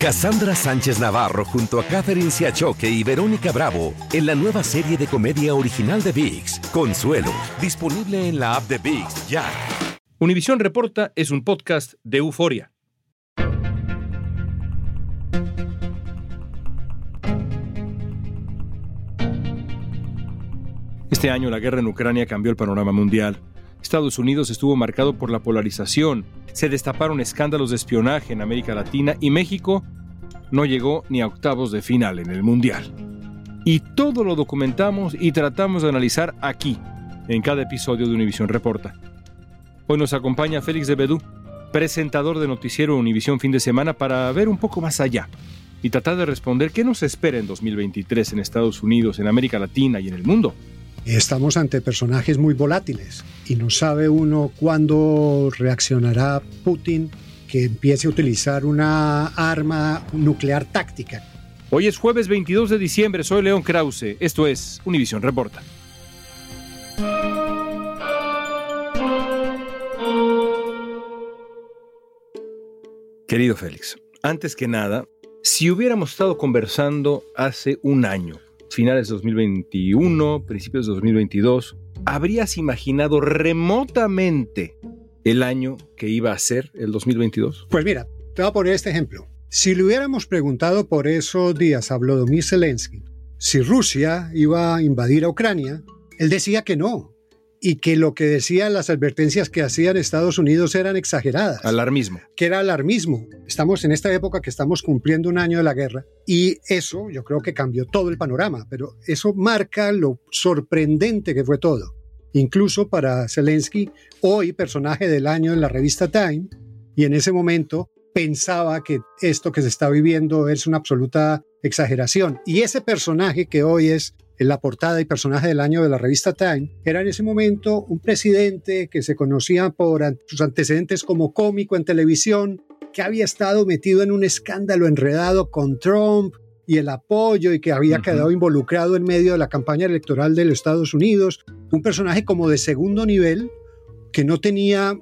Cassandra Sánchez Navarro junto a Catherine Siachoque y Verónica Bravo en la nueva serie de comedia original de VIX, Consuelo, disponible en la app de VIX ya. Univisión Reporta es un podcast de euforia. Este año la guerra en Ucrania cambió el panorama mundial. Estados Unidos estuvo marcado por la polarización, se destaparon escándalos de espionaje en América Latina y México no llegó ni a octavos de final en el Mundial. Y todo lo documentamos y tratamos de analizar aquí, en cada episodio de Univisión Reporta. Hoy nos acompaña Félix de Bedú, presentador de Noticiero Univisión Fin de Semana, para ver un poco más allá y tratar de responder qué nos espera en 2023 en Estados Unidos, en América Latina y en el mundo. Estamos ante personajes muy volátiles y no sabe uno cuándo reaccionará Putin que empiece a utilizar una arma nuclear táctica. Hoy es jueves 22 de diciembre, soy León Krause, esto es Univisión Reporta. Querido Félix, antes que nada, si hubiéramos estado conversando hace un año, finales de 2021, principios de 2022, ¿habrías imaginado remotamente el año que iba a ser el 2022? Pues mira, te voy a poner este ejemplo. Si le hubiéramos preguntado por esos días a Vladimir Zelensky si Rusia iba a invadir a Ucrania, él decía que no, y que lo que decían las advertencias que hacían Estados Unidos eran exageradas. Alarmismo. Que era alarmismo. Estamos en esta época que estamos cumpliendo un año de la guerra y eso yo creo que cambió todo el panorama, pero eso marca lo sorprendente que fue todo. Incluso para Zelensky, hoy personaje del año en la revista Time, y en ese momento pensaba que esto que se está viviendo es una absoluta exageración. Y ese personaje que hoy es en la portada y personaje del año de la revista Time, era en ese momento un presidente que se conocía por sus antecedentes como cómico en televisión, que había estado metido en un escándalo enredado con Trump y el apoyo y que había quedado involucrado en medio de la campaña electoral de los Estados Unidos, un personaje como de segundo nivel que no tenía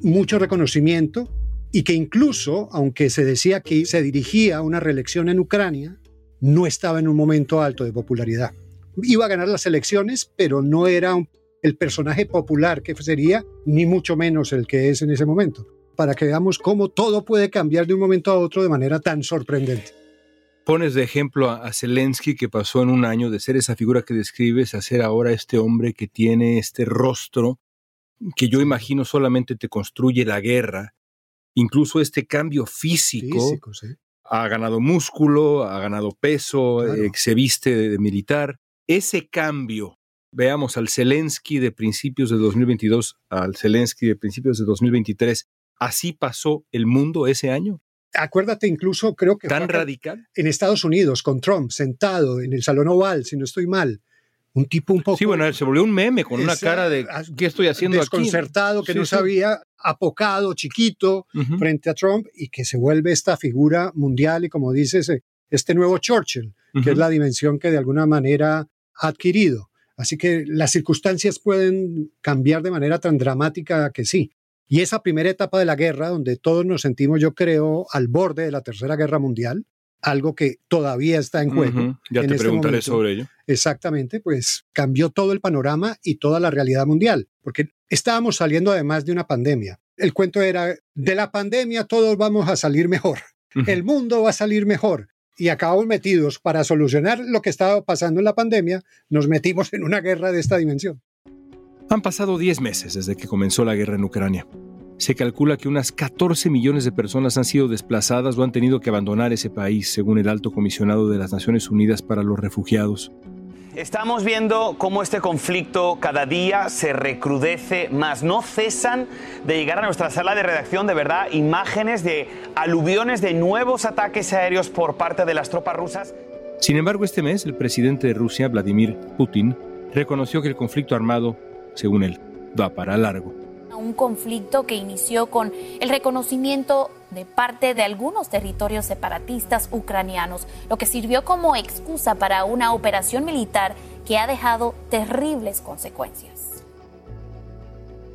mucho reconocimiento y que incluso, aunque se decía que se dirigía a una reelección en Ucrania, no estaba en un momento alto de popularidad iba a ganar las elecciones, pero no era el personaje popular que sería, ni mucho menos el que es en ese momento, para que veamos cómo todo puede cambiar de un momento a otro de manera tan sorprendente. Pones de ejemplo a, Zelensky que pasó en un año de ser esa figura que describes a ser ahora este hombre que tiene este rostro que yo imagino solamente te construye la guerra, incluso este cambio físico. Ha ganado músculo, ha ganado peso, eh, se viste de militar ese cambio, veamos al Zelensky de principios de 2022 al Zelensky de principios de 2023, ¿así pasó el mundo ese año? Acuérdate incluso, creo que... ¿Tan radical? En Estados Unidos, con Trump sentado en el Salón Oval, si no estoy mal, un tipo un poco... Sí, bueno, se volvió un meme con una cara de ¿qué estoy haciendo desconcertado, que no sabía, apocado, chiquito, frente a Trump, y que se vuelve esta figura mundial y como dices, eh, este nuevo Churchill, que es la dimensión que de alguna manera adquirido. Así que las circunstancias pueden cambiar de manera tan dramática que sí. Y esa primera etapa de la guerra, donde todos nos sentimos, yo creo, al borde de la Tercera Guerra Mundial, algo que todavía está en juego. Ya te este preguntaré sobre ello. Exactamente, pues cambió todo el panorama y toda la realidad mundial, porque estábamos saliendo además de una pandemia. El cuento era, de la pandemia todos vamos a salir mejor, el mundo va a salir mejor y acabamos metidos para solucionar lo que estaba pasando en la pandemia, nos metimos en una guerra de esta dimensión. Han pasado 10 meses desde que comenzó la guerra en Ucrania. Se calcula que unas 14 millones de personas han sido desplazadas o han tenido que abandonar ese país, según el alto comisionado de las Naciones Unidas para los Refugiados. Estamos viendo cómo este conflicto cada día se recrudece más. No cesan de llegar a nuestra sala de redacción, de verdad, imágenes de aluviones de nuevos ataques aéreos por parte de las tropas rusas. Sin embargo, este mes el presidente de Rusia, Vladimir Putin, reconoció que el conflicto armado, según él, va para largo un conflicto que inició con el reconocimiento de parte de algunos territorios separatistas ucranianos, lo que sirvió como excusa para una operación militar que ha dejado terribles consecuencias.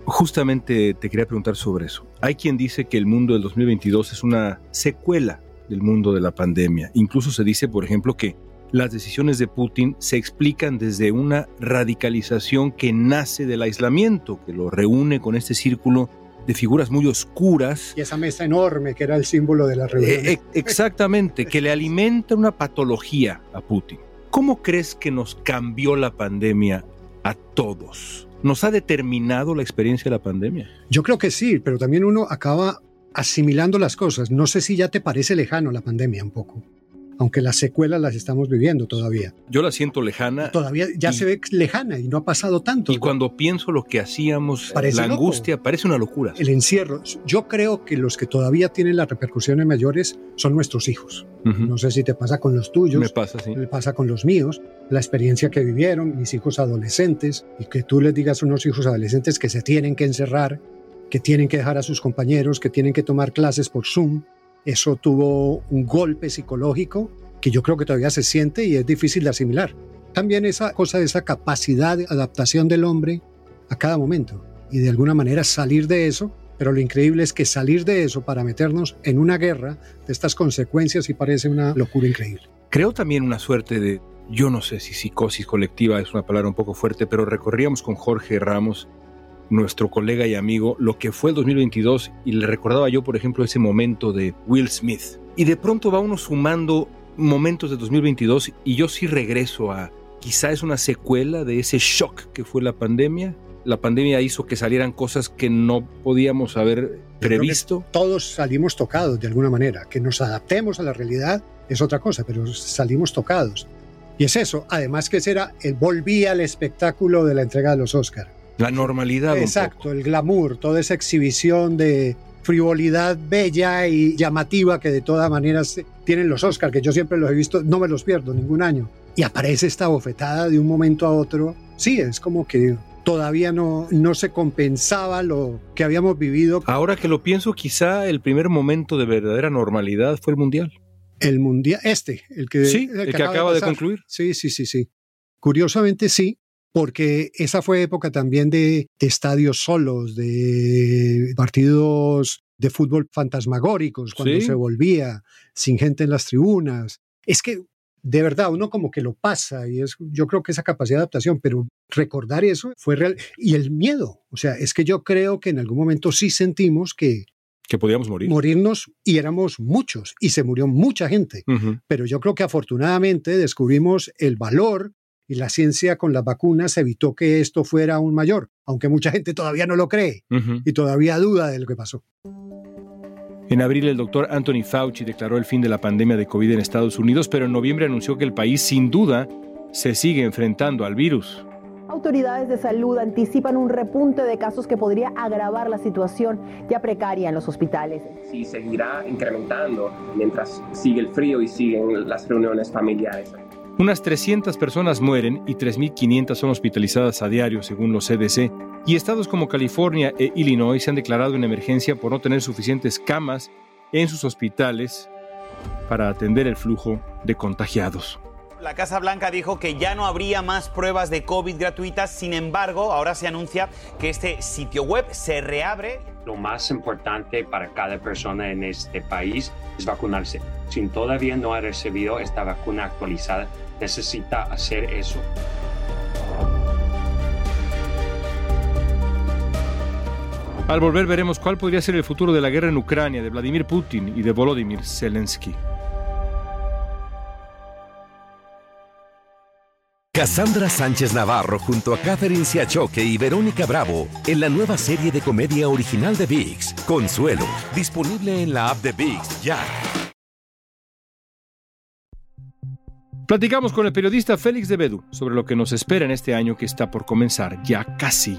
Justamente te quería preguntar sobre eso. Hay quien dice que el mundo del 2022 es una secuela del mundo de la pandemia. Incluso se dice, por ejemplo, que las decisiones de Putin se explican desde una radicalización que nace del aislamiento, que lo reúne con este círculo de figuras muy oscuras. Y esa mesa enorme que era el símbolo de la reunión. Eh, exactamente, que le alimenta una patología a Putin. ¿Cómo crees que nos cambió la pandemia a todos? ¿Nos ha determinado la experiencia de la pandemia? Yo creo que sí, pero también uno acaba asimilando las cosas. No sé si ya te parece lejano la pandemia un poco aunque las secuelas las estamos viviendo todavía. Yo la siento lejana. Todavía ya se ve lejana y no ha pasado tanto. Y cuando pienso lo que hacíamos, la angustia, parece una locura. El encierro. Yo creo que los que todavía tienen las repercusiones mayores son nuestros hijos. No sé si te pasa con los tuyos. Me pasa, sí. Me pasa con los míos. La experiencia que vivieron mis hijos adolescentes y que tú les digas a unos hijos adolescentes que se tienen que encerrar, que tienen que dejar a sus compañeros, que tienen que tomar clases por Zoom eso tuvo un golpe psicológico que yo creo que todavía se siente y es difícil de asimilar. También esa cosa de esa capacidad de adaptación del hombre a cada momento y de alguna manera salir de eso, pero lo increíble es que salir de eso para meternos en una guerra de estas consecuencias y parece una locura increíble. Creo también una suerte de, yo no sé si psicosis colectiva es una palabra un poco fuerte, pero recorríamos con Jorge Ramos nuestro colega y amigo, lo que fue el 2022 y le recordaba yo, por ejemplo, ese momento de Will Smith. Y de pronto va uno sumando momentos de 2022 y yo sí regreso a quizá es una secuela de ese shock que fue la pandemia. La pandemia hizo que salieran cosas que no podíamos haber previsto. Todos salimos tocados de alguna manera. Que nos adaptemos a la realidad es otra cosa, pero salimos tocados. Y es eso. Además que será el volvía al espectáculo de la entrega de los Oscars la normalidad. Exacto, el glamour, toda esa exhibición de frivolidad bella y llamativa que de todas maneras tienen los Oscars, que yo siempre los he visto, no me los pierdo ningún año. Y aparece esta bofetada de un momento a otro. Sí, es como que todavía no, no se compensaba lo que habíamos vivido. Ahora que lo pienso, quizá el primer momento de verdadera normalidad fue el Mundial. El Mundial, este, el que, sí, el que, acaba, de concluir. Sí, sí, sí, sí. Curiosamente sí, porque esa fue época también de, estadios solos, de partidos de fútbol fantasmagóricos, cuando se volvía sin gente en las tribunas. Es que de verdad uno como que lo pasa y es yo creo que esa capacidad de adaptación, pero recordar eso fue real y el miedo, o sea, es que yo creo que en algún momento sí sentimos que que podíamos morir. Morirnos y éramos muchos y se murió mucha gente. Pero yo creo que afortunadamente descubrimos el valor y la ciencia con las vacunas evitó que esto fuera aún mayor, aunque mucha gente todavía no lo cree y todavía duda de lo que pasó. En abril el doctor Anthony Fauci declaró el fin de la pandemia de COVID en Estados Unidos, pero en noviembre anunció que el país sin duda se sigue enfrentando al virus. Autoridades de salud anticipan un repunte de casos que podría agravar la situación ya precaria en los hospitales. Sí, seguirá incrementando mientras sigue el frío y siguen las reuniones familiares. Unas 300 personas mueren y 3.500 son hospitalizadas a diario, según los CDC. Y estados como California e Illinois se han declarado en emergencia por no tener suficientes camas en sus hospitales para atender el flujo de contagiados. La Casa Blanca dijo que ya no habría más pruebas de COVID gratuitas, sin embargo, ahora se anuncia que este sitio web se reabre. Lo más importante para cada persona en este país es vacunarse. Si todavía no ha recibido esta vacuna actualizada, necesita hacer eso. Al volver veremos cuál podría ser el futuro de la guerra en Ucrania de Vladimir Putin y de Volodymyr Zelensky. Cassandra Sánchez Navarro junto a Catherine Siachoque y Verónica Bravo en la nueva serie de comedia original de Vix, Consuelo, disponible en la app de Vix ya. Platicamos con el periodista Félix de Bedú sobre lo que nos espera en este año que está por comenzar, ya casi.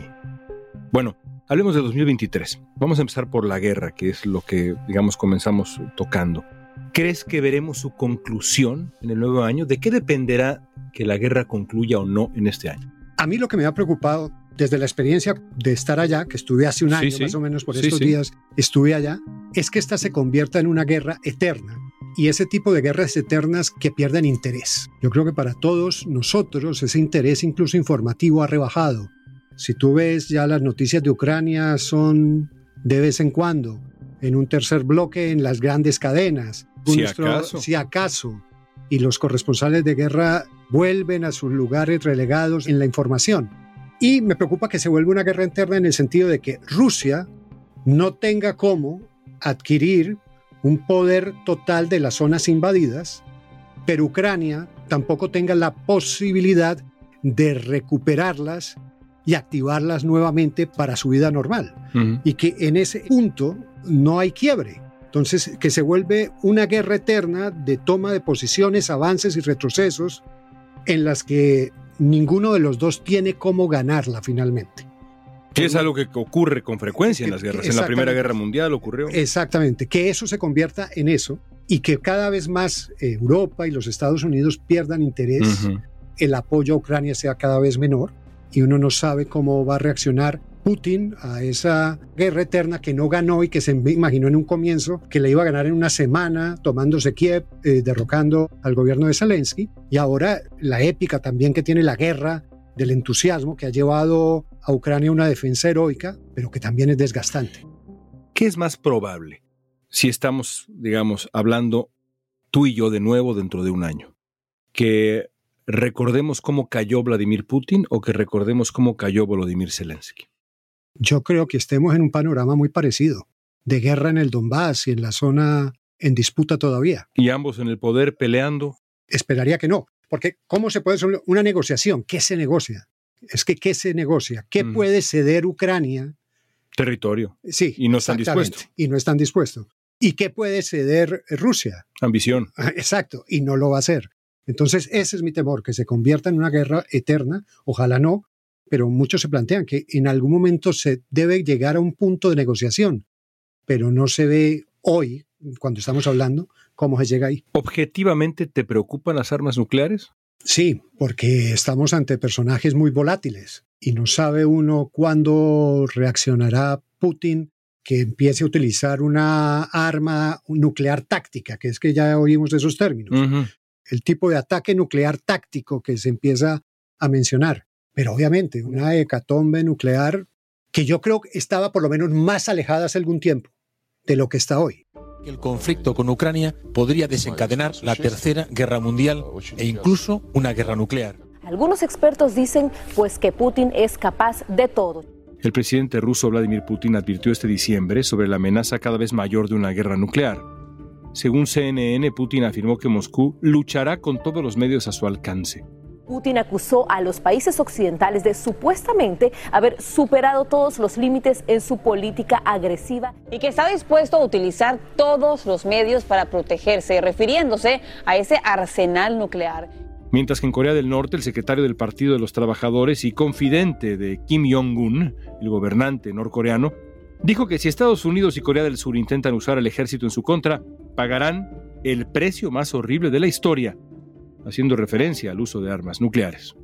Bueno, hablemos de 2023. Vamos a empezar por la guerra, que es lo que, digamos, comenzamos tocando. ¿Crees que veremos su conclusión en el nuevo año? ¿De qué dependerá que la guerra concluya o no en este año? A mí lo que me ha preocupado desde la experiencia de estar allá, que estuve hace un año más o menos por estos días, estuve allá, es que esta se convierta en una guerra eterna y ese tipo de guerras eternas que pierden interés. Yo creo que para todos nosotros ese interés incluso informativo ha rebajado. Si tú ves ya las noticias de Ucrania son de vez en cuando, en un tercer bloque en las grandes cadenas, Si acaso. si acaso, y los corresponsales de guerra vuelven a sus lugares relegados en la información. Y me preocupa que se vuelva una guerra interna en el sentido de que Rusia no tenga cómo adquirir un poder total de las zonas invadidas, pero Ucrania tampoco tenga la posibilidad de recuperarlas y activarlas nuevamente para su vida normal. Y que en ese punto no hay quiebre. Entonces, que se vuelve una guerra eterna de toma de posiciones, avances y retrocesos en las que ninguno de los dos tiene cómo ganarla finalmente. Que es algo que ocurre con frecuencia en las guerras. En la Primera Guerra Mundial ocurrió. Exactamente, que eso se convierta en eso y que cada vez más eh, Europa y los Estados Unidos pierdan interés, el apoyo a Ucrania sea cada vez menor y uno no sabe cómo va a reaccionar Putin a esa guerra eterna que no ganó y que se imaginó en un comienzo que le iba a ganar en una semana, tomándose Kiev, eh, derrocando al gobierno de Zelensky. Y ahora la épica también que tiene la guerra del entusiasmo que ha llevado a Ucrania una defensa heroica, pero que también es desgastante. ¿Qué es más probable si estamos, digamos, hablando tú y yo de nuevo dentro de un año? ¿Que recordemos cómo cayó Vladimir Putin o que recordemos cómo cayó Volodymyr Zelensky? yo creo que estemos en un panorama muy parecido, de guerra en el Donbass y en la zona en disputa todavía. ¿Y ambos en el poder peleando? Esperaría que no, porque ¿cómo se puede hacer una negociación? ¿Qué se negocia? Es que ¿qué se negocia? ¿Qué mm. puede ceder Ucrania? Territorio. Sí. Y no están dispuestos. Y no están dispuestos. ¿Y qué puede ceder Rusia? Ambición. Ah, exacto, y no lo va a hacer. Entonces, ese es mi temor, que se convierta en una guerra eterna, ojalá no, pero muchos se plantean que en algún momento se debe llegar a un punto de negociación, pero no se ve hoy, cuando estamos hablando, cómo se llega ahí. ¿Objetivamente te preocupan las armas nucleares? Sí, porque estamos ante personajes muy volátiles y no sabe uno cuándo reaccionará Putin que empiece a utilizar una arma nuclear táctica, que es que ya oímos esos términos. El tipo de ataque nuclear táctico que se empieza a mencionar. Pero obviamente una hecatombe nuclear que yo creo que estaba por lo menos más alejada hace algún tiempo de lo que está hoy. El conflicto con Ucrania podría desencadenar la tercera guerra mundial e incluso una guerra nuclear. Algunos expertos dicen pues que Putin es capaz de todo. El presidente ruso Vladimir Putin advirtió este diciembre sobre la amenaza cada vez mayor de una guerra nuclear. Según CNN, Putin afirmó que Moscú luchará con todos los medios a su alcance. Putin acusó a los países occidentales de supuestamente haber superado todos los límites en su política agresiva y que está dispuesto a utilizar todos los medios para protegerse, refiriéndose a ese arsenal nuclear. Mientras que en Corea del Norte, el secretario del Partido de los Trabajadores y confidente de Kim Jong-un, el gobernante norcoreano, dijo que si Estados Unidos y Corea del Sur intentan usar el ejército en su contra, pagarán el precio más horrible de la historia haciendo referencia al uso de armas nucleares.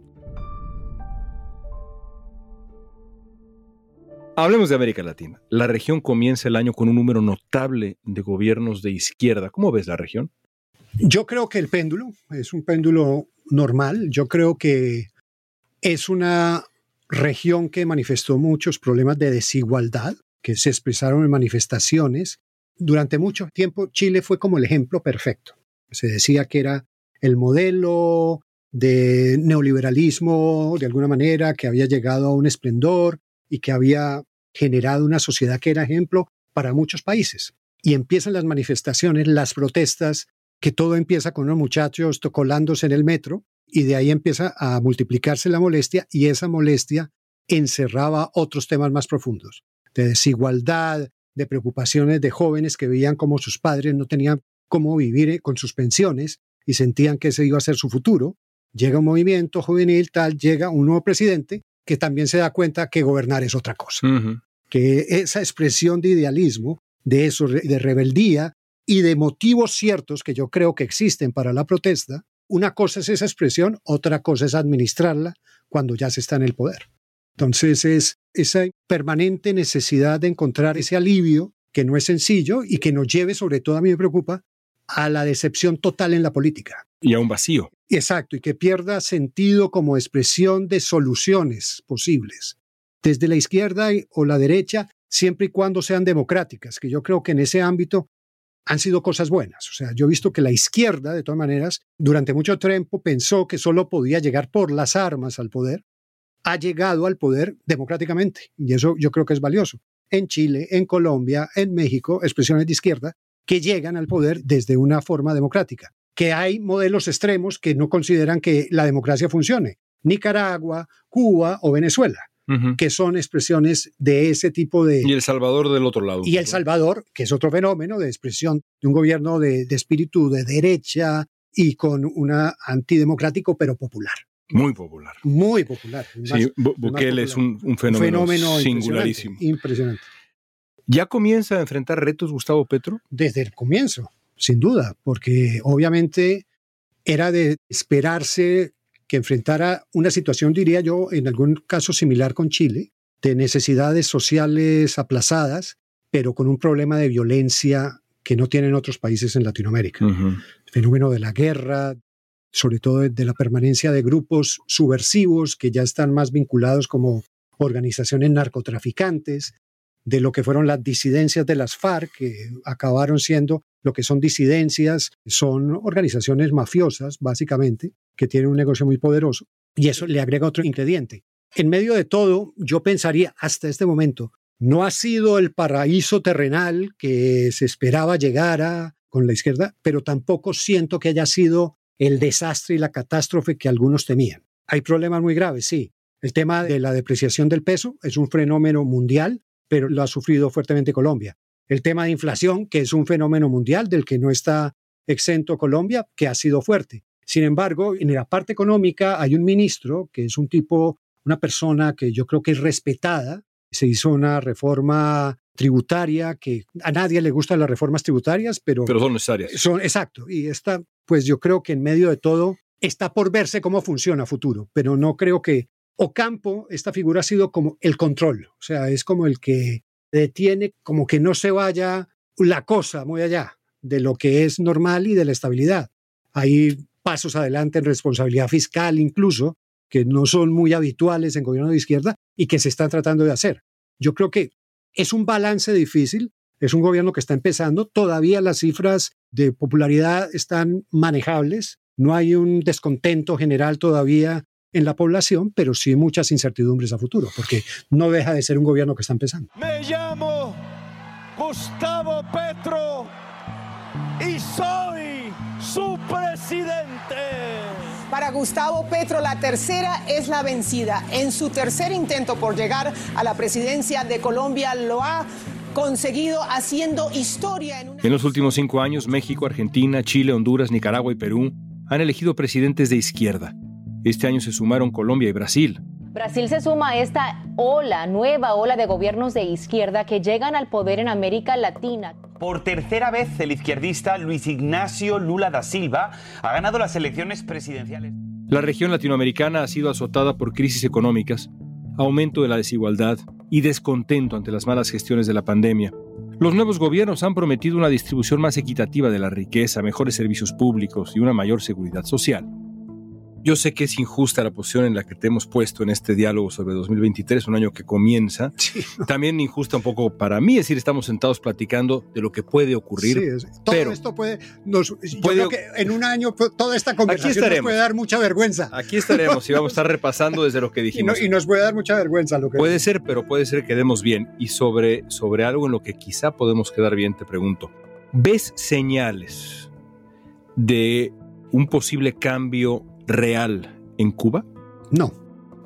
Hablemos de América Latina. La región comienza el año con un número notable de gobiernos de izquierda. ¿Cómo ves la región? Yo creo que el péndulo es un péndulo normal. Yo creo que es una región que manifestó muchos problemas de desigualdad que se expresaron en manifestaciones. Durante mucho tiempo Chile fue como el ejemplo perfecto. Se decía que era el modelo de neoliberalismo, de alguna manera, que había llegado a un esplendor y que había generado una sociedad que era ejemplo para muchos países. Y empiezan las manifestaciones, las protestas, que todo empieza con unos muchachos colándose en el metro y de ahí empieza a multiplicarse la molestia y esa molestia encerraba otros temas más profundos, de desigualdad, de preocupaciones de jóvenes que veían como sus padres no tenían cómo vivir eh, con sus pensiones y sentían que ese iba a ser su futuro. Llega un movimiento juvenil, tal, llega un nuevo presidente que también se da cuenta que gobernar es otra cosa. Que esa expresión de idealismo, de eso, de rebeldía y de motivos ciertos que yo creo que existen para la protesta, una cosa es esa expresión, otra cosa es administrarla cuando ya se está en el poder. Entonces es esa permanente necesidad de encontrar ese alivio que no es sencillo y que nos lleve, sobre todo a mí me preocupa, a la decepción total en la política. Y a un vacío. Exacto, y que pierda sentido como expresión de soluciones posibles, desde la izquierda o la derecha, siempre y cuando sean democráticas, que yo creo que en ese ámbito han sido cosas buenas. O sea, yo he visto que la izquierda, de todas maneras, durante mucho tiempo pensó que solo podía llegar por las armas al poder, ha llegado al poder democráticamente. Y eso yo creo que es valioso. En Chile, en Colombia, en México, expresiones de izquierda que llegan al poder desde una forma democrática. Que hay modelos extremos que no consideran que la democracia funcione. Nicaragua, Cuba o Venezuela que son expresiones de ese tipo de... Y El Salvador del otro lado. Y El Salvador, que es otro fenómeno de expresión de un gobierno de, espíritu de derecha y con una antidemocrático pero popular. Muy popular. Muy popular. sí, Bukele es un, fenómeno, singularísimo. Impresionante, ¿Ya comienza a enfrentar retos Gustavo Petro? Desde el comienzo, sin duda, porque obviamente era de esperarse que enfrentara una situación, diría yo, en algún caso similar con Chile, de necesidades sociales aplazadas, pero con un problema de violencia que no tienen otros países en Latinoamérica. El fenómeno de la guerra, sobre todo de la permanencia de grupos subversivos que ya están más vinculados como organizaciones narcotraficantes, de lo que fueron las disidencias de las FARC, que acabaron siendo lo que son disidencias, son organizaciones mafiosas, básicamente, que tienen un negocio muy poderoso. Y eso le agrega otro ingrediente. En medio de todo, yo pensaría, hasta este momento, no ha sido el paraíso terrenal que se esperaba llegara con la izquierda, pero tampoco siento que haya sido el desastre y la catástrofe que algunos temían. Hay problemas muy graves, sí. El tema de la depreciación del peso es un fenómeno mundial, pero lo ha sufrido fuertemente Colombia. El tema de inflación, que es un fenómeno mundial del que no está exento Colombia, que ha sido fuerte. Sin embargo, en la parte económica hay un ministro que es un tipo, una persona que yo creo que es respetada. Se hizo una reforma tributaria que a nadie le gustan las reformas tributarias, pero, pero son necesarias. Son, exacto. Y esta, pues yo creo que en medio de todo está por verse cómo funciona a futuro, pero no creo que Ocampo, esta figura ha sido como el control, o sea, es como el que detiene, como que no se vaya la cosa muy allá de lo que es normal y de la estabilidad. Hay pasos adelante en responsabilidad fiscal incluso, que no son muy habituales en gobierno de izquierda y que se están tratando de hacer. Yo creo que es un balance difícil, es un gobierno que está empezando, todavía las cifras de popularidad están manejables, no hay un descontento general todavía en la población, pero sí muchas incertidumbres a futuro, porque no deja de ser un gobierno que está empezando. Me llamo Gustavo Petro y soy su presidente. Para Gustavo Petro, la tercera es la vencida. En su tercer intento por llegar a la presidencia de Colombia, lo ha conseguido haciendo historia. En, en los últimos cinco años, México, Argentina, Chile, Honduras, Nicaragua y Perú han elegido presidentes de izquierda. Este año se sumaron Colombia y Brasil. Brasil se suma a esta ola, nueva ola de gobiernos de izquierda que llegan al poder en América Latina. Por tercera vez, el izquierdista Luis Ignacio Lula da Silva ha ganado las elecciones presidenciales. La región latinoamericana ha sido azotada por crisis económicas, aumento de la desigualdad y descontento ante las malas gestiones de la pandemia. Los nuevos gobiernos han prometido una distribución más equitativa de la riqueza, mejores servicios públicos y una mayor seguridad social. Yo sé que es injusta la posición en la que te hemos puesto en este diálogo sobre 2023, un año que comienza. También injusta un poco para mí, es decir, estamos sentados platicando de lo que puede ocurrir. Sí, todo pero esto puede, nos, puede, que en un año toda esta conversación nos puede dar mucha vergüenza. Aquí estaremos y vamos a estar repasando desde lo que dijimos. y, nos puede dar mucha vergüenza lo que Puede ser, pero puede ser que demos bien. Y sobre, sobre algo en lo que quizá podemos quedar bien, te pregunto, ¿ves señales de un posible cambio real en Cuba? No.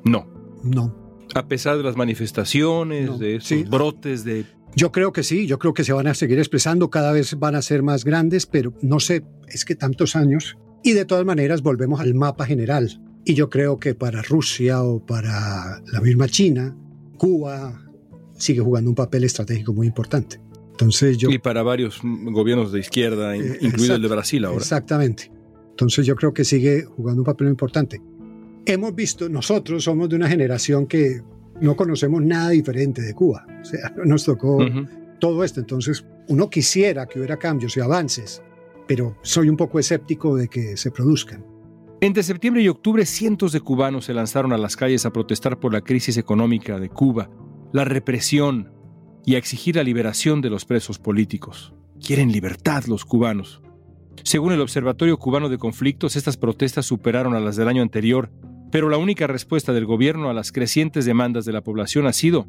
No. No. A pesar de las manifestaciones, de esos brotes de... Yo creo que sí, yo creo que se van a seguir expresando, cada vez van a ser más grandes, pero no sé, es que tantos años. Y de todas maneras volvemos al mapa general. Y yo creo que para Rusia o para la misma China, Cuba sigue jugando un papel estratégico muy importante. Entonces yo, y para varios gobiernos de izquierda, eh, incluido el de Brasil ahora. Exactamente. Entonces yo creo que sigue jugando un papel importante. Hemos visto, nosotros somos de una generación que no conocemos nada diferente de Cuba. O sea, nos tocó todo esto. Entonces uno quisiera que hubiera cambios y avances, pero soy un poco escéptico de que se produzcan. Entre septiembre y octubre, cientos de cubanos se lanzaron a las calles a protestar por la crisis económica de Cuba, la represión y a exigir la liberación de los presos políticos. quieren libertad los cubanos. Según el Observatorio Cubano de Conflictos, estas protestas superaron a las del año anterior, pero la única respuesta del gobierno a las crecientes demandas de la población ha sido,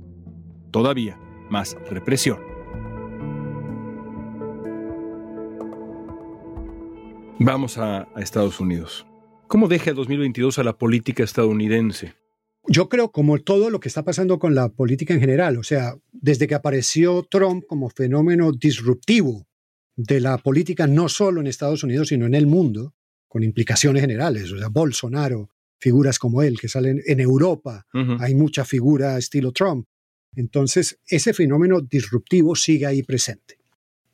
todavía, más represión. Vamos a, Estados Unidos. ¿Cómo deja el 2022 a la política estadounidense? Yo creo como todo lo que está pasando con la política en general, o sea, desde que apareció Trump como fenómeno disruptivo de la política no solo en Estados Unidos, sino en el mundo, con implicaciones generales, o sea, Bolsonaro, figuras como él que salen en Europa, hay mucha figura estilo Trump. Entonces, ese fenómeno disruptivo sigue ahí presente.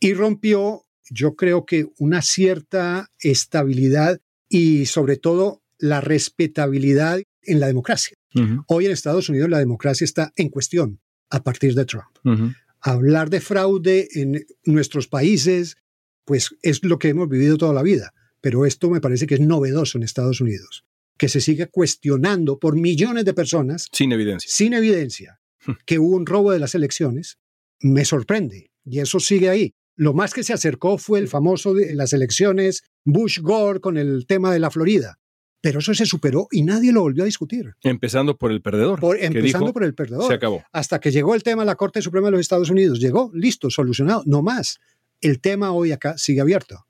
Y rompió, yo creo que una cierta estabilidad y sobre todo la respetabilidad en la democracia. Hoy en Estados Unidos la democracia está en cuestión a partir de Trump. Hablar de fraude en nuestros países, pues es lo que hemos vivido toda la vida, pero esto me parece que es novedoso en Estados Unidos, que se siga cuestionando por millones de personas. Sin evidencia. Sin evidencia que hubo un robo de las elecciones, me sorprende. Y eso sigue ahí. Lo más que se acercó fue el famoso de las elecciones Bush-Gore con el tema de la Florida. Pero eso se superó y nadie lo volvió a discutir. Empezando por el perdedor. empezando por el perdedor. Se acabó. Hasta que llegó el tema a la Corte Suprema de los Estados Unidos. Llegó, listo, solucionado. No más. El tema hoy acá sigue abierto.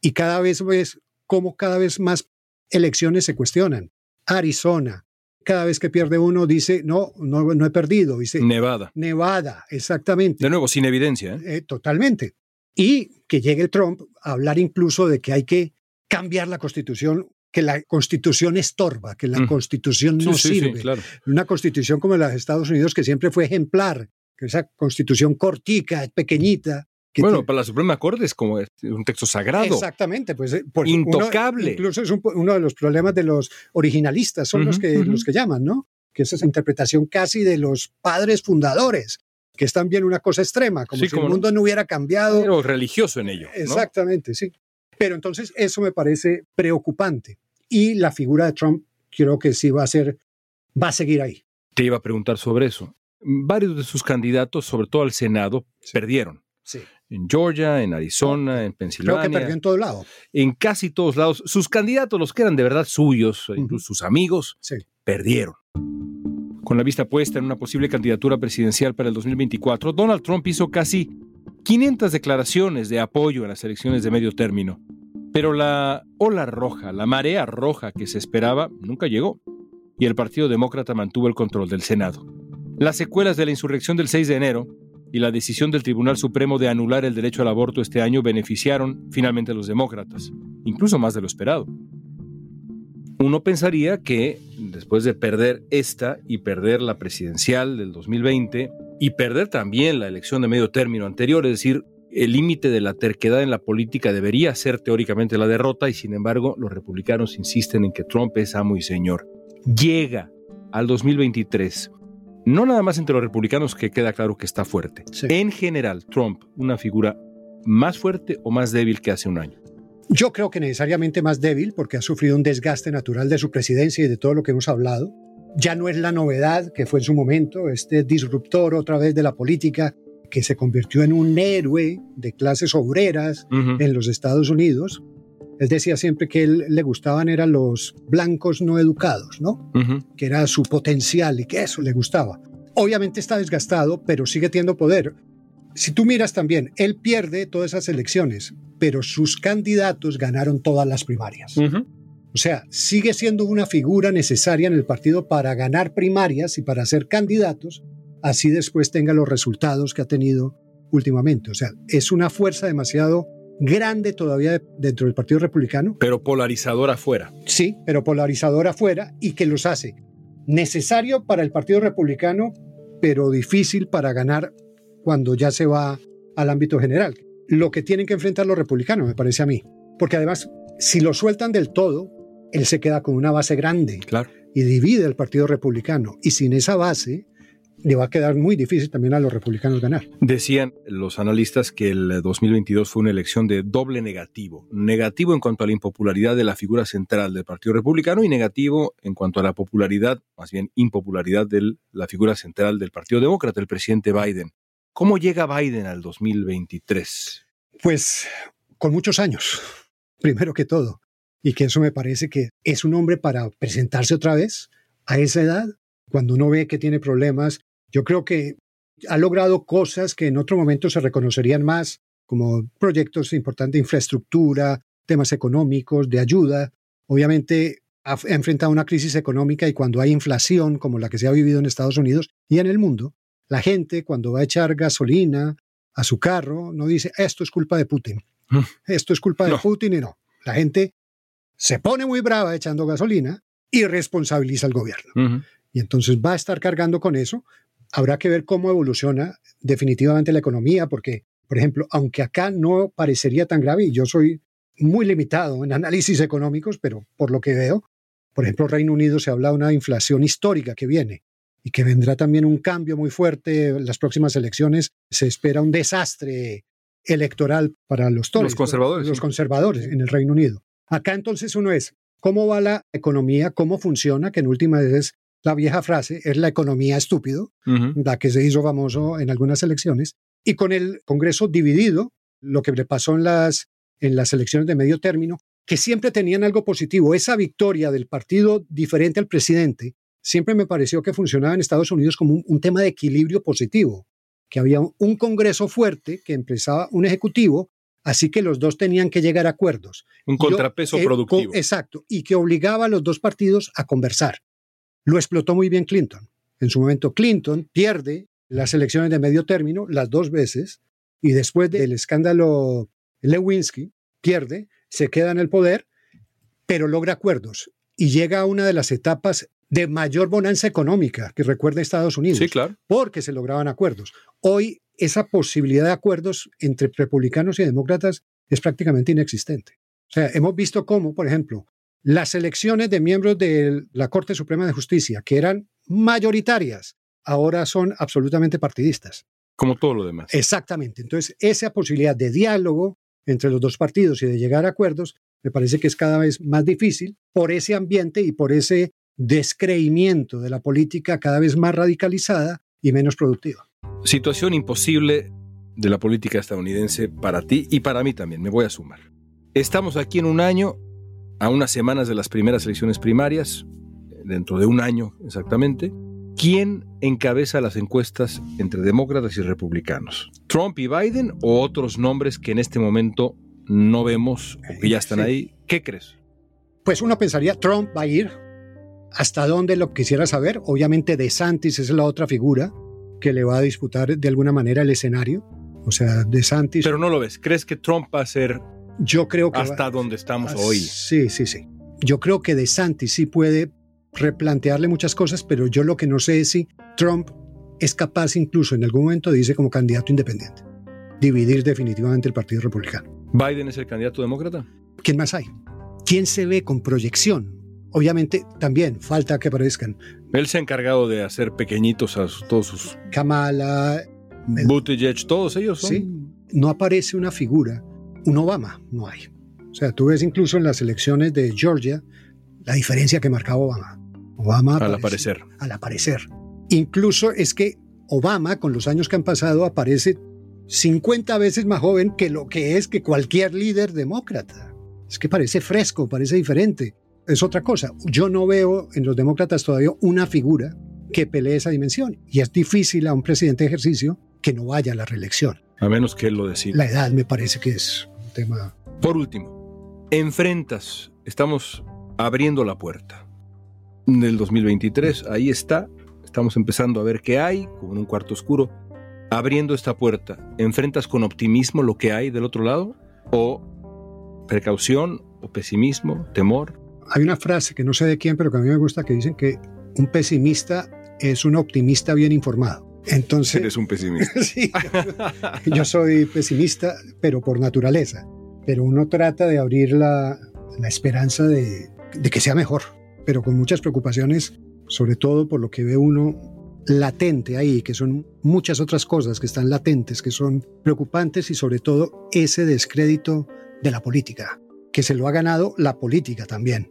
Y cada vez ves cómo cada vez más elecciones se cuestionan. Arizona, cada vez que pierde uno dice, no, no, no he perdido. Dice, Nevada. Nevada, exactamente. De nuevo, sin evidencia. ¿eh? Eh, totalmente. Y que llegue Trump a hablar incluso de que hay que cambiar la constitución que la constitución estorba, que la mm. constitución no sirve. Una constitución como la de Estados Unidos que siempre fue ejemplar, que esa constitución cortica, pequeñita. bueno, para la Suprema Corte es como un texto sagrado. Exactamente, pues, eh, intocable. incluso es uno de los problemas de los originalistas, son los, que, los que llaman, ¿no? Que es esa interpretación casi de los padres fundadores, que es también una cosa extrema, como si el mundo no, hubiera cambiado. Pero religioso en ello. Exactamente, sí. Pero entonces eso me parece preocupante. Y la figura de Trump creo que sí va a ser, va a seguir ahí. Te iba a preguntar sobre eso. Varios de sus candidatos, sobre todo al Senado, perdieron. Sí. En Georgia, en Arizona, en Pensilvania. Creo que perdió en todos lados. En casi todos lados. Sus candidatos, los que eran de verdad suyos, incluso sus amigos, perdieron. Con la vista puesta en una posible candidatura presidencial para el 2024, Donald Trump hizo casi 500 declaraciones de apoyo en las elecciones de medio término. Pero la ola roja, la marea roja que se esperaba, nunca llegó, y el Partido Demócrata mantuvo el control del Senado. Las secuelas de la insurrección del 6 de enero y la decisión del Tribunal Supremo de anular el derecho al aborto este año beneficiaron finalmente a los demócratas, incluso más de lo esperado. Uno pensaría que después de perder esta y perder la presidencial del 2020 y perder también la elección de medio término anterior, es decir, el límite de la terquedad en la política debería ser teóricamente la derrota y sin embargo los republicanos insisten en que Trump es amo y señor. Llega al 2023, no nada más entre los republicanos que queda claro que está fuerte. En general, Trump, una figura más fuerte o más débil que hace un año. Yo creo que necesariamente más débil porque ha sufrido un desgaste natural de su presidencia y de todo lo que hemos hablado. Ya no es la novedad que fue en su momento, este disruptor otra vez de la política que se convirtió en un héroe de clases obreras en los Estados Unidos. Él decía siempre que él le gustaban eran los blancos no educados, ¿no? Que era su potencial y que eso le gustaba. Obviamente está desgastado, pero sigue teniendo poder. Si tú miras también, él pierde todas esas elecciones, pero sus candidatos ganaron todas las primarias. O sea, sigue siendo una figura necesaria en el partido para ganar primarias y para ser candidatos, así después tenga los resultados que ha tenido últimamente. O sea, es una fuerza demasiado grande todavía dentro del Partido Republicano. Pero polarizadora afuera. Sí, pero polarizadora afuera y que los hace necesario para el Partido Republicano, pero difícil para ganar cuando ya se va al ámbito general. Lo que tienen que enfrentar los republicanos, me parece a mí. Porque además, si lo sueltan del todo, él se queda con una base grande. Claro. Y divide el Partido Republicano. Y sin esa base, le va a quedar muy difícil también a los republicanos ganar. Decían los analistas que el 2022 fue una elección de doble negativo. Negativo en cuanto a la impopularidad de la figura central del Partido Republicano y negativo en cuanto a la popularidad, más bien impopularidad de la figura central del Partido Demócrata, el presidente Biden. ¿Cómo llega Biden al 2023? Pues con muchos años, primero que todo. Y que eso me parece que es un hombre para presentarse otra vez a esa edad, cuando uno ve que tiene problemas. Yo creo que ha logrado cosas que en otro momento se reconocerían más, como proyectos importantes de infraestructura, temas económicos, de ayuda. Obviamente ha enfrentado una crisis económica y cuando hay inflación como la que se ha vivido en Estados Unidos y en el mundo, la gente cuando va a echar gasolina a su carro no dice esto es culpa de Putin, mm. esto es culpa de Putin y no. La gente se pone muy brava echando gasolina y responsabiliza al gobierno. Y entonces va a estar cargando con eso. Habrá que ver cómo evoluciona definitivamente la economía, porque, por ejemplo, aunque acá no parecería tan grave, y yo soy muy limitado en análisis económicos, pero por lo que veo, por ejemplo, Reino Unido se habla de una inflación histórica que viene y que vendrá también un cambio muy fuerte. En las próximas elecciones se espera un desastre electoral para los Tories, los conservadores, los conservadores en el Reino Unido. Acá entonces uno es cómo va la economía, cómo funciona, que en última vez la vieja frase es la economía estúpido, la que se hizo famoso en algunas elecciones, y con el Congreso dividido, lo que le pasó en las, en las elecciones de medio término, que siempre tenían algo positivo. Esa victoria del partido diferente al presidente siempre me pareció que funcionaba en Estados Unidos como un, tema de equilibrio positivo, que había un, Congreso fuerte que empezaba un Ejecutivo, así que los dos tenían que llegar a acuerdos. Un contrapeso eh, productivo. exacto, y que obligaba a los dos partidos a conversar. Lo explotó muy bien Clinton. En su momento Clinton pierde las elecciones de medio término las dos veces y después del escándalo Lewinsky pierde, se queda en el poder, pero logra acuerdos y llega a una de las etapas de mayor bonanza económica que recuerda Estados Unidos. Sí, claro. Porque se lograban acuerdos. Hoy esa posibilidad de acuerdos entre republicanos y demócratas es prácticamente inexistente. O sea, hemos visto cómo, por ejemplo, las elecciones de miembros de la Corte Suprema de Justicia, que eran mayoritarias, ahora son absolutamente partidistas. Como todo lo demás. Exactamente. Entonces, esa posibilidad de diálogo entre los dos partidos y de llegar a acuerdos, me parece que es cada vez más difícil por ese ambiente y por ese descreimiento de la política cada vez más radicalizada y menos productiva. Situación imposible de la política estadounidense para ti y para mí también, me voy a sumar. Estamos aquí en un año, a unas semanas de las primeras elecciones primarias, dentro de un año exactamente. ¿Quién encabeza las encuestas entre demócratas y republicanos? ¿Trump y Biden o otros nombres que en este momento no vemos o que ya están ahí? ¿Qué crees? Pues uno pensaría, Trump va a ir, ¿Hasta dónde lo quisiera saber? Obviamente De Santis es la otra figura que le va a disputar de alguna manera el escenario. O sea, De Santis. Pero no lo ves. ¿Crees que Trump va a ser Yo creo que hasta donde estamos hoy? Sí, sí, sí. Yo creo que De Santis sí puede replantearle muchas cosas, pero yo lo que no sé es si Trump es capaz incluso en algún momento de irse como candidato independiente, dividir definitivamente el Partido Republicano. ¿Biden es el candidato demócrata? ¿Quién más hay? ¿Quién se ve con proyección? obviamente también falta que aparezcan. Él se ha encargado de hacer pequeñitos a todos sus... Kamala. Buttigieg, todos ellos son... Sí, no aparece una figura. Un Obama no hay. O sea, tú ves incluso en las elecciones de Georgia la diferencia que marcaba Obama. Obama al aparecer. Al aparecer. Incluso es que Obama, con los años que han pasado, aparece 50 veces más joven que lo que es que cualquier líder demócrata. Es que parece fresco, parece diferente es otra cosa. Yo no veo en los demócratas todavía una figura que pelee esa dimensión. Y es difícil a un presidente de ejercicio que no vaya a la reelección. A menos que él lo decida. La edad me parece que es tema. Por último, enfrentas, estamos abriendo la puerta del 2023, ahí está, estamos empezando a ver qué hay, como en un cuarto oscuro, abriendo esta puerta, ¿enfrentas con optimismo lo que hay del otro lado? ¿O precaución, o pesimismo, temor? hay una frase que no sé de quién, pero que a mí me gusta, que dicen que un pesimista es un optimista bien informado. Entonces, Eres un pesimista. sí, yo soy pesimista, pero por naturaleza. Pero uno trata de abrir la, la esperanza de, de que sea mejor, pero con muchas preocupaciones, sobre todo por lo que ve uno latente ahí, que son muchas otras cosas que están latentes, que son preocupantes y sobre todo ese descrédito de la política que se lo ha ganado la política también.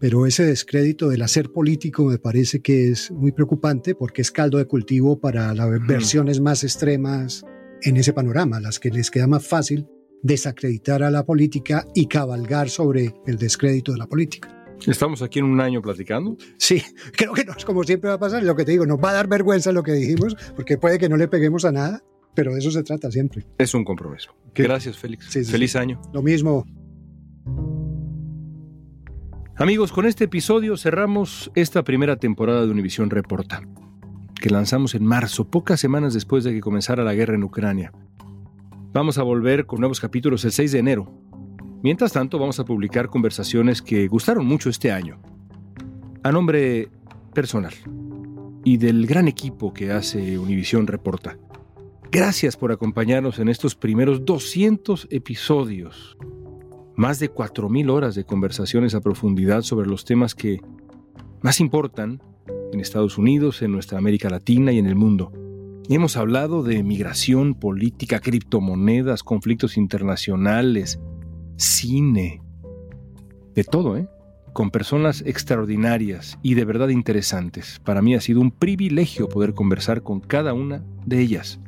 Pero ese descrédito del hacer político me parece que es muy preocupante porque es caldo de cultivo para las versiones más extremas en ese panorama, las que les queda más fácil desacreditar a la política y cabalgar sobre el descrédito de la política. ¿Estamos aquí en un año platicando? Sí, creo que no es como siempre va a pasar. Lo que te digo, nos va a dar vergüenza lo que dijimos, porque puede que no le peguemos a nada, pero de eso se trata siempre. Es un compromiso. Gracias, Félix. Sí, sí, Feliz sí. año. Lo mismo. Amigos, con este episodio cerramos esta primera temporada de Univisión Reporta, que lanzamos en marzo, pocas semanas después de que comenzara la guerra en Ucrania. Vamos a volver con nuevos capítulos el 6 de enero. Mientras tanto, vamos a publicar conversaciones que gustaron mucho este año. A nombre personal y del gran equipo que hace Univisión Reporta. Gracias por acompañarnos en estos primeros 200 episodios. Más de 4.000 horas de conversaciones a profundidad sobre los temas que más importan en Estados Unidos, en nuestra América Latina y en el mundo. Hemos hablado de migración, política, criptomonedas, conflictos internacionales, cine, de todo, ¿eh? Con personas extraordinarias y de verdad interesantes. Para mí ha sido un privilegio poder conversar con cada una de ellas.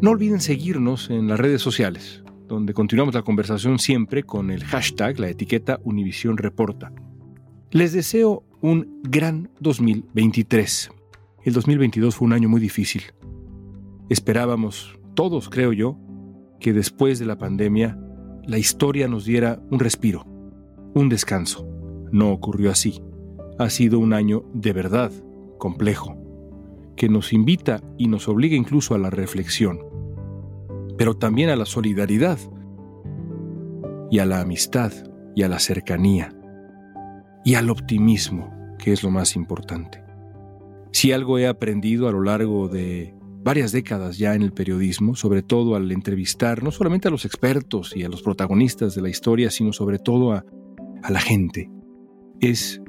No olviden seguirnos en las redes sociales, donde continuamos la conversación siempre con el hashtag, la etiqueta Univisión Reporta. Les deseo un gran 2023. El 2022 fue un año muy difícil. Esperábamos, todos creo yo, que después de la pandemia la historia nos diera un respiro, un descanso. No ocurrió así. Ha sido un año de verdad complejo, que nos invita y nos obliga incluso a la reflexión, pero también a la solidaridad y a la amistad y a la cercanía y al optimismo, que es lo más importante. Si algo he aprendido a lo largo de varias décadas ya en el periodismo, sobre todo al entrevistar no solamente a los expertos y a los protagonistas de la historia, sino sobre todo a, la gente, es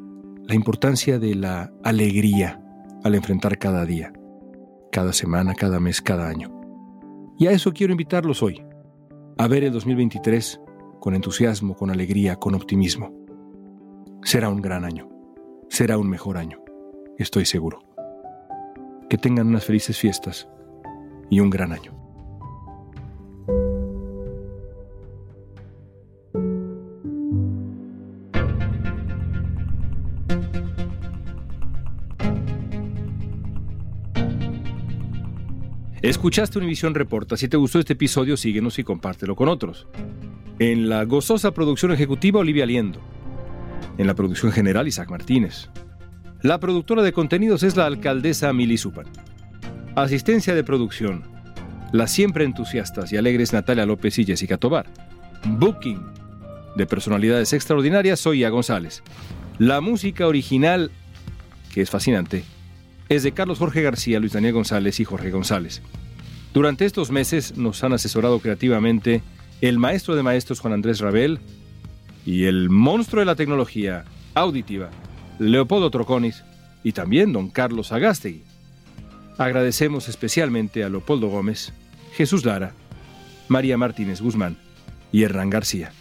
la importancia de la alegría al enfrentar cada día, cada semana, cada mes, cada año. Y a eso quiero invitarlos hoy, a ver el 2023 con entusiasmo, con alegría, con optimismo. Será un gran año, será un mejor año, estoy seguro. Que tengan unas felices fiestas y un gran año. Escuchaste Univisión Reporta. Si te gustó este episodio, síguenos y compártelo con otros. En la gozosa producción ejecutiva, Olivia Liendo. En la producción general, Isaac Martínez. La productora de contenidos es la alcaldesa Mili Supan. Asistencia de producción, las siempre entusiastas y alegres Natalia López y Jessica Tobar. Booking, de personalidades extraordinarias, Soya González. La música original, que es fascinante, es de Carlos Jorge García, Luis Daniel González y Jorge González. Durante estos meses nos han asesorado creativamente el maestro de maestros Juan Andrés Rabel y el monstruo de la tecnología auditiva, Leopoldo Troconis, y también don Carlos Agastegui. Agradecemos especialmente a Leopoldo Gómez, Jesús Lara, María Martínez Guzmán y Hernán García,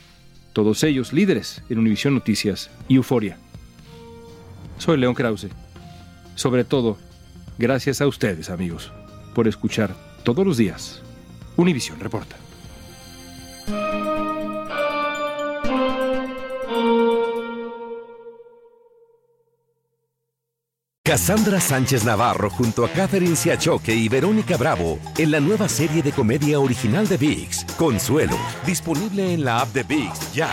todos ellos líderes en Univisión Noticias y Euforia. Soy León Krause. Sobre todo, gracias a ustedes, amigos, por escuchar todos los días Univisión Reporta. Cassandra Sánchez Navarro junto a Catherine Siachoque y Verónica Bravo en la nueva serie de comedia original de VIX, Consuelo, disponible en la app de VIX ya.